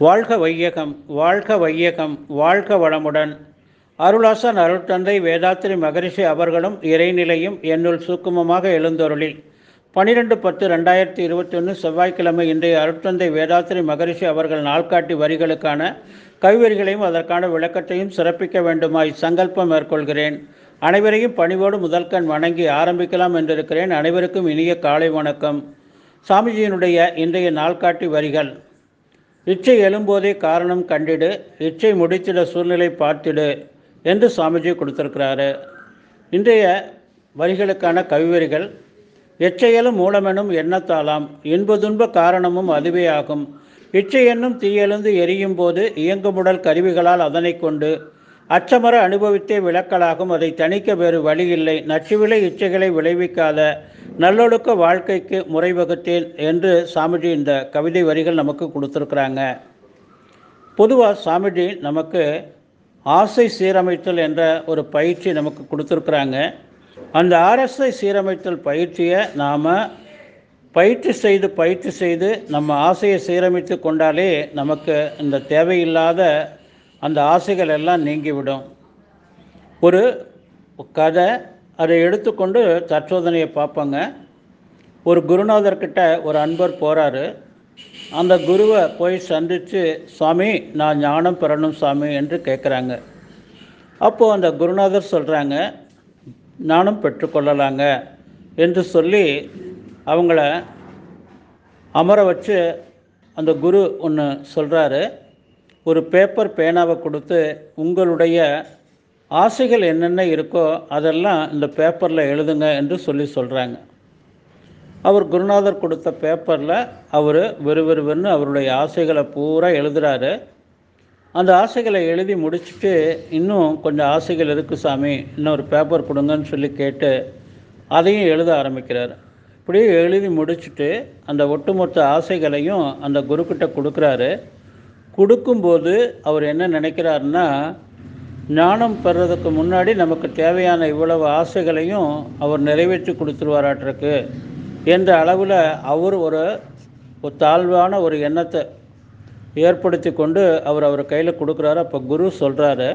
வாழ்க வையகம் வாழ்க வையகம் வாழ்க வளமுடன். அருளாசன் அருட்தந்தை வேதாத்திரி மகரிஷி அவர்களும் இறைநிலையும் என்னுள் சூக்குமமாக எழுந்தொருளி பனிரெண்டு பத்து ரெண்டாயிரத்தி இருபத்தொன்று செவ்வாய்க்கிழமை இன்றைய அருட்தந்தை வேதாத்திரி மகரிஷி அவர்கள் நாள்காட்டி வரிகளுக்கான கவிவரிகளையும் அதற்கான விளக்கத்தையும் சிறப்பிக்க வேண்டுமாய் சங்கல்பம் மேற்கொள்கிறேன். அனைவரையும் பணிவோடு முதல்கண் வணங்கி ஆரம்பிக்கலாம் என்றிருக்கிறேன். அனைவருக்கும் இனிய காலை வணக்கம். சாமிஜியினுடைய இன்றைய நாள்காட்டி வரிகள். இச்சை எழும்போதே காரணம் கண்டிடு இச்சை முடித்திட சூழ்நிலை பார்த்திடு என்று சாமிஜி கொடுத்திருக்கிறாரு. இன்றைய வரிகளுக்கான கவிவரிகள் எச்சையலும் மூலமெனும் எண்ணத்தாலாம் இன்பதுன்ப காரணமும் அதுவே ஆகும். இச்சை என்னும் தீயெழுந்து எரியும் போது இயங்குமுடல் கருவிகளால் அதனை கொண்டு அச்சமர அனுபவித்தே விளக்கலாகும். அதை தணிக்க வேறு வழி இல்லை நச்சுவிலை இச்சைகளை விளைவிக்காத நல்லொழுக்க வாழ்க்கைக்கு முறை வகுத்தேன் என்று சாமிஜி இந்த கவிதை வரிகள் நமக்கு கொடுத்துருக்குறாங்க. பொதுவாக சாமிஜி நமக்கு ஆசை சீரமைத்தல் என்ற ஒரு பயிற்சி நமக்கு கொடுத்துருக்குறாங்க. அந்த ஆர்எஸ்ஐ சீரமைத்தல் பயிற்சியை நாம் பயிற்சி செய்து பயிற்சி செய்து நம்ம ஆசையை சீரமைத்து கொண்டாலே நமக்கு இந்த தேவையில்லாத அந்த ஆசைகள் எல்லாம் நீங்கிவிடும். ஒரு கதை அதை எடுத்துக்கொண்டு தற்சோதனையை பார்ப்பாங்க. ஒரு குருநாதர்கிட்ட ஒரு அன்பர் போகிறாரு அந்த குருவை போய் சந்தித்து சுவாமி நான் ஞானம் பெறணும் சாமி என்று கேட்குறாங்க அப்போது அந்த குருநாதர் சொல்கிறாங்க ஞானம் பெற்றுக்கொள்ளலாங்க என்று சொல்லி அவங்கள அமர வச்சு அந்த குரு ஒன்று சொல்கிறாரு ஒரு பேப்பர் பேனாவை கொடுத்து உங்களுடைய ஆசைகள் என்னென்ன இருக்கோ அதெல்லாம் இந்த பேப்பரில் எழுதுங்க என்று சொல்லி சொல்கிறாங்க அவர் குருநாதர் கொடுத்த பேப்பரில் அவர் விறுவிறுவென்னு அவருடைய ஆசைகளை பூரா எழுதுகிறாரு அந்த ஆசைகளை எழுதி முடிச்சுட்டு இன்னும் கொஞ்சம் ஆசைகள் இருக்குது சாமி இன்னும் ஒரு பேப்பர் கொடுங்கன்னு சொல்லி கேட்டு அதையும் எழுத ஆரம்பிக்கிறார். இப்படியே எழுதி முடிச்சுட்டு அந்த ஒட்டுமொத்த ஆசைகளையும் அந்த குருக்கிட்ட கொடுக்குறாரு. கொடுக்கும்போது அவர் என்ன நினைக்கிறாருன்னா ஞானம் பெறதுக்கு முன்னாடி நமக்கு தேவையான இவ்வளவு ஆசைகளையும் அவர் நிறைவேற்றி கொடுத்துருவாராட்டிருக்கு என்ற அளவில் அவர் ஒரு ஒரு தாழ்வான ஒரு எண்ணத்தை ஏற்படுத்தி கொண்டு அவர் அவர் கையில் கொடுக்குறாரு. அப்போ குரு சொல்கிறாரு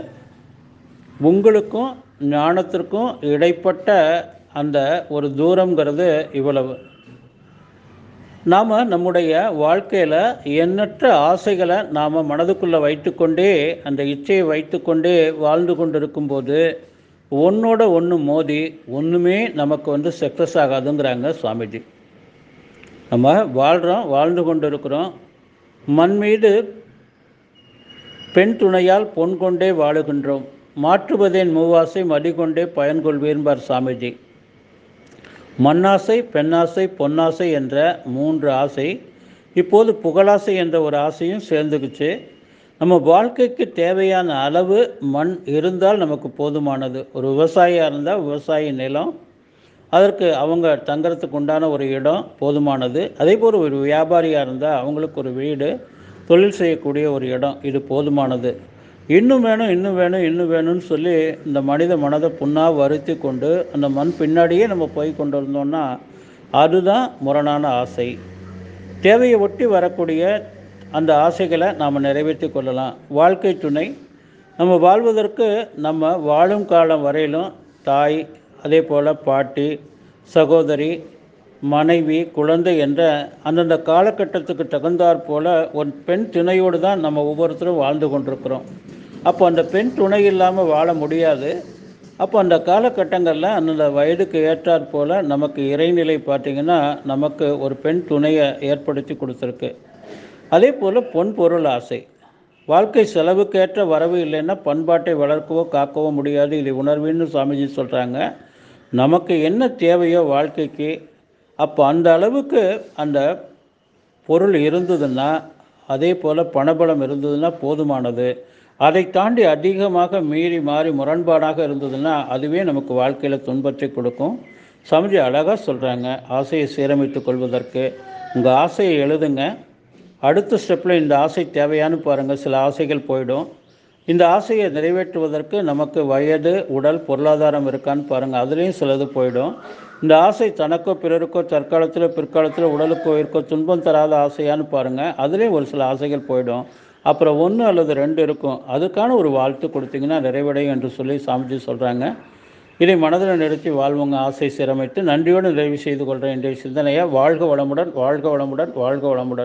உங்களுக்கும் ஞானத்திற்கும் இடைப்பட்ட அந்த ஒரு தூரங்கிறது இவ்வளவு. நாம் நம்முடைய வாழ்க்கையில் எண்ணற்ற ஆசைகளை நாம் மனதுக்குள்ளே வைத்துக்கொண்டே அந்த இச்சையை வைத்துக்கொண்டே வாழ்ந்து கொண்டு இருக்கும்போது ஒன்றோட ஒன்று மோதி ஒன்றுமே நமக்கு வந்து சக்ஸஸ் ஆகாதுங்கிறாங்க சுவாமிஜி. நம்ம வாழ்கிறோம் வாழ்ந்து கொண்டு இருக்கிறோம் மண் மீது பெண் துணையால் பொன் கொண்டே வாழுகின்றோம். மாற்றுவதேன் மூவாசை மடிகொண்டே பயன்கொள்வீர்பார் சாமிஜி மண்ணாசை பெண்ணாசை பொன்னாசை என்ற மூன்று ஆசை. இப்போது புகழாசை என்ற ஒரு ஆசையும் சேர்ந்துக்குச்சு. நம்ம வாழ்க்கைக்கு தேவையான அளவு மண் இருந்தால் நமக்கு போதுமானது. ஒரு விவசாயியாக இருந்தால் விவசாய நிலம் அதற்கு அவங்க தங்குறதுக்கு உண்டான ஒரு இடம் போதுமானது. அதே போல் ஒரு வியாபாரியாக இருந்தால் அவங்களுக்கு ஒரு வீடு தொழில் செய்யக்கூடிய ஒரு இடம் இது போதுமானது. இன்னும் வேணும் இன்னும் வேணும் இன்னும் வேணும்னு சொல்லி இந்த மனித மனதை புண்ணாக வருத்தி கொண்டு அந்த மண் பின்னாடியே நம்ம போய் கொண்டு இருந்தோம்னா அதுதான் முரணான ஆசை. தேவையை ஒட்டி வரக்கூடிய அந்த ஆசைகளை நாம் நிறைவேற்றி கொள்ளலாம். வாழ்க்கை துணை. நம்ம வாழ்வதற்கு நம்ம வாழும் காலம் வரையிலும் தாய் அதே போல் பாட்டி சகோதரி மனைவி குழந்தை என்ற அந்தந்த காலகட்டத்துக்கு தகுந்தாற் போல் ஒரு பெண் துணையோடு தான் நம்ம ஒவ்வொருத்தரும் வாழ்ந்து கொண்டிருக்கிறோம். அப்போ அந்த பெண் துணை இல்லாமல் வாழ முடியாது. அப்போ அந்த காலகட்டங்களில் அந்தந்த வயதுக்கு ஏற்றாற் போல் நமக்கு இறைநிலை பார்த்திங்கன்னா நமக்கு ஒரு பெண் துணையை ஏற்படுத்தி கொடுத்துருக்கு. அதே போல் பொன் பொருள் ஆசை. வாழ்க்கை செலவுக்கேற்ற வரவு இல்லைன்னா பண்பாட்டை வளர்க்கவோ காக்கவோ முடியாது. இதை உணர்வின்னு சாமிஜி சொல்கிறாங்க நமக்கு என்ன தேவையோ வாழ்க்கைக்கு அப்போ அந்த அளவுக்கு அந்த பொருள் இருந்ததுன்னா அதே போல் பணபலம் இருந்ததுன்னா போதுமானது. அதை தாண்டி அதிகமாக மீறி மாறி முரண்பாடாக இருந்ததுன்னா அதுவே நமக்கு வாழ்க்கையில் துன்பத்தை கொடுக்கும். சமஜி அழகாக சொல்கிறாங்க ஆசையை சீரமைத்து கொள்வதற்கு. உங்கள் ஆசையை எழுதுங்க. அடுத்த ஸ்டெப்பில் இந்த ஆசை தேவையானு பாருங்கள் சில ஆசைகள் போயிடும். இந்த ஆசையை நிறைவேற்றுவதற்கு நமக்கு வயது உடல் பொருளாதாரம் இருக்கான்னு பாருங்கள் அதுலேயும் சிலது போயிடும். இந்த ஆசை தனக்கோ பிறருக்கோ தற்காலத்தில் பிற்காலத்தில் உடலுக்கோ இருக்கோ துன்பம் தராத ஆசையான்னு பாருங்கள் அதுலேயும் ஒரு சில ஆசைகள் போயிடும். அப்புறம் ஒன்று அல்லது ரெண்டு இருக்கும். அதுக்கான ஒரு வாழ்த்து கொடுத்தீங்கன்னா நிறைவடையும் என்று சொல்லி சாமிஜி சொல்கிறாங்க இதை மனதில் நிறுத்தி வாழ்வங்க. ஆசை சீரமைத்து நன்றியோடு நிறைவு செய்து கொள்கிறேன். என்ற சிந்தனையை? வாழ்க வளமுடன் வாழ்க வளமுடன் வாழ்க வளமுடன்.